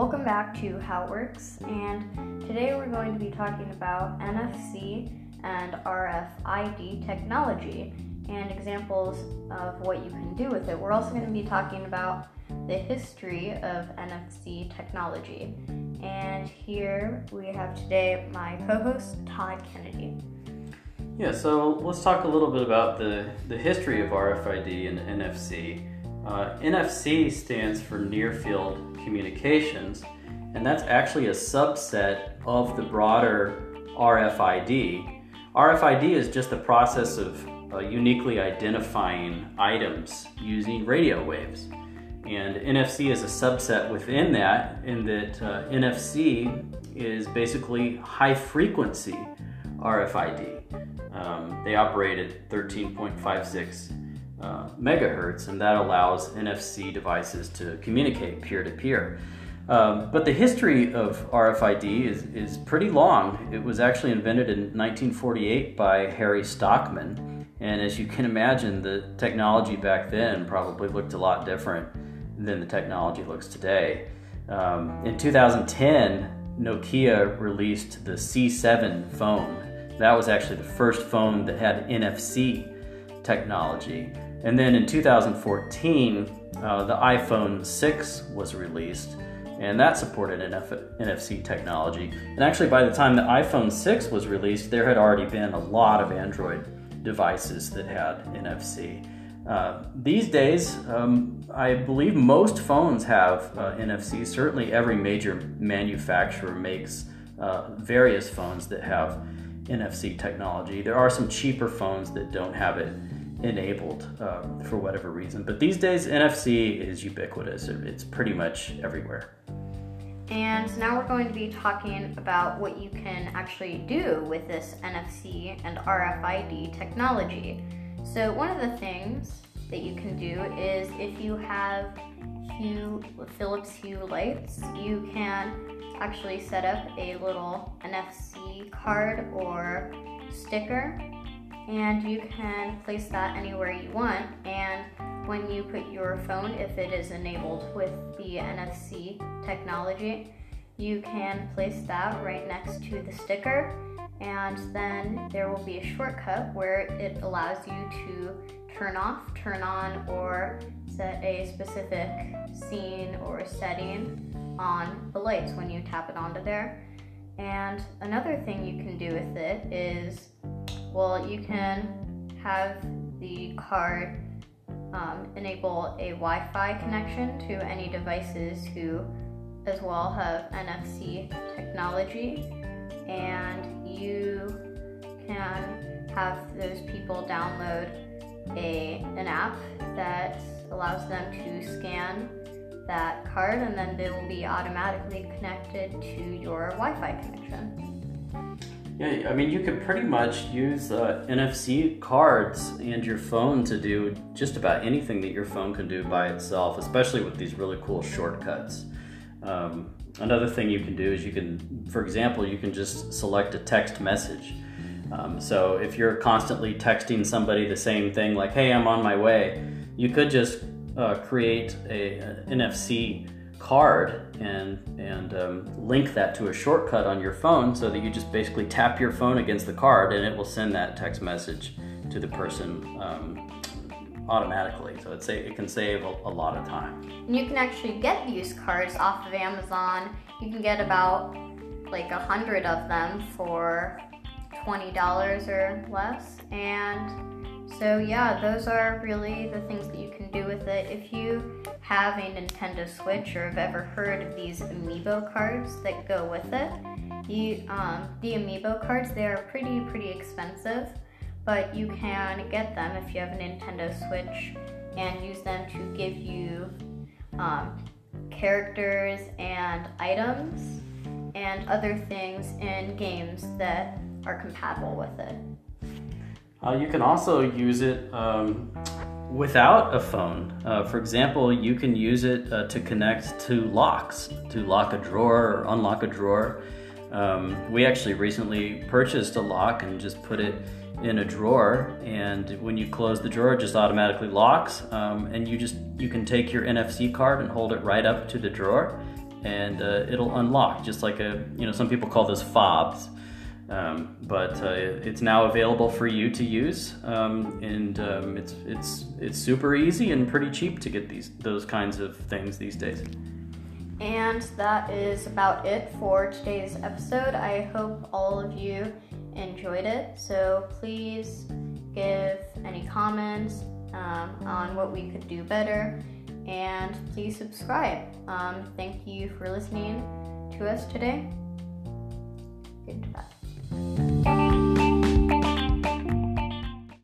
Welcome back to How It Works, and today we're going to be talking about NFC and RFID technology and examples of what you can do with it. We're also going to be talking about the history of NFC technology. And here we have today my co host, Todd Kennedy. Yeah, so let's talk a little bit about the, the history of RFID and NFC. Uh, NFC stands for Near Field Communications, and that's actually a subset of the broader RFID. RFID is just the process of uh, uniquely identifying items using radio waves. And NFC is a subset within that, in that uh, NFC is basically high frequency RFID. Um, they operate at 13.56 uh, megahertz, and that allows NFC devices to communicate peer to peer. but the history of RFID is, is pretty long. It was actually invented in 1948 by Harry Stockman. And as you can imagine, the technology back then probably looked a lot different than the technology looks today. Um, in 2010, Nokia released the C7 phone. That was actually the first phone that had NFC technology. And then in 2014, uh, the iPhone 6 was released, and that supported NF- NFC technology. And actually, by the time the iPhone 6 was released, there had already been a lot of Android devices that had NFC. Uh, these days, um, I believe most phones have uh, NFC. Certainly, every major manufacturer makes uh, various phones that have NFC technology. There are some cheaper phones that don't have it enabled uh, for whatever reason. But these days, NFC is ubiquitous, it's pretty much everywhere. And now we're going to be talking about what you can actually do with this NFC and RFID technology. So, one of the things that you can do is if you have Hue, Philips Hue lights, you can actually set up a little NFC card or sticker and you can place that anywhere you want. And when you put your phone, if it is enabled with the NFC technology, you can place that right next to the sticker and then there will be a shortcut where it allows you to turn off, turn on, or set a specific scene or setting on the lights when you tap it onto there. And another thing you can do with it is well, you can have the card um, enable a Wi Fi connection to any devices who as well have NFC technology, and you can have those people download a, an app that allows them to scan that card and then they will be automatically connected to your Wi Fi connection. Yeah, I mean, you could pretty much use uh, NFC cards and your phone to do just about anything that your phone can do by itself, especially with these really cool shortcuts. Um, another thing you can do is you can, for example, you can just select a text message. Um, so if you're constantly texting somebody the same thing, like, hey, I'm on my way, you could just uh, create a, a NFC card and and um, link that to a shortcut on your phone so that you just basically tap your phone against the card and it will send that text message to the person um, automatically. So it say it can save a, a lot of time. And you can actually get these cards off of Amazon. You can get about like a hundred of them for twenty dollars or less and so yeah, those are really the things that you can do with it. If you have a Nintendo Switch or have ever heard of these amiibo cards that go with it, you um, the amiibo cards they are pretty pretty expensive, but you can get them if you have a Nintendo Switch and use them to give you um, characters and items and other things in games that are compatible with it. Uh, you can also use it um, without a phone. Uh, for example, you can use it uh, to connect to locks, to lock a drawer or unlock a drawer. Um, we actually recently purchased a lock and just put it in a drawer and when you close the drawer it just automatically locks um, and you just you can take your nfc card and hold it right up to the drawer and uh, it'll unlock just like a you know some people call those fobs. Um, but uh, it's now available for you to use, um, and um, it's it's it's super easy and pretty cheap to get these those kinds of things these days. And that is about it for today's episode. I hope all of you enjoyed it. So please give any comments um, on what we could do better, and please subscribe. Um, thank you for listening to us today. Goodbye thank you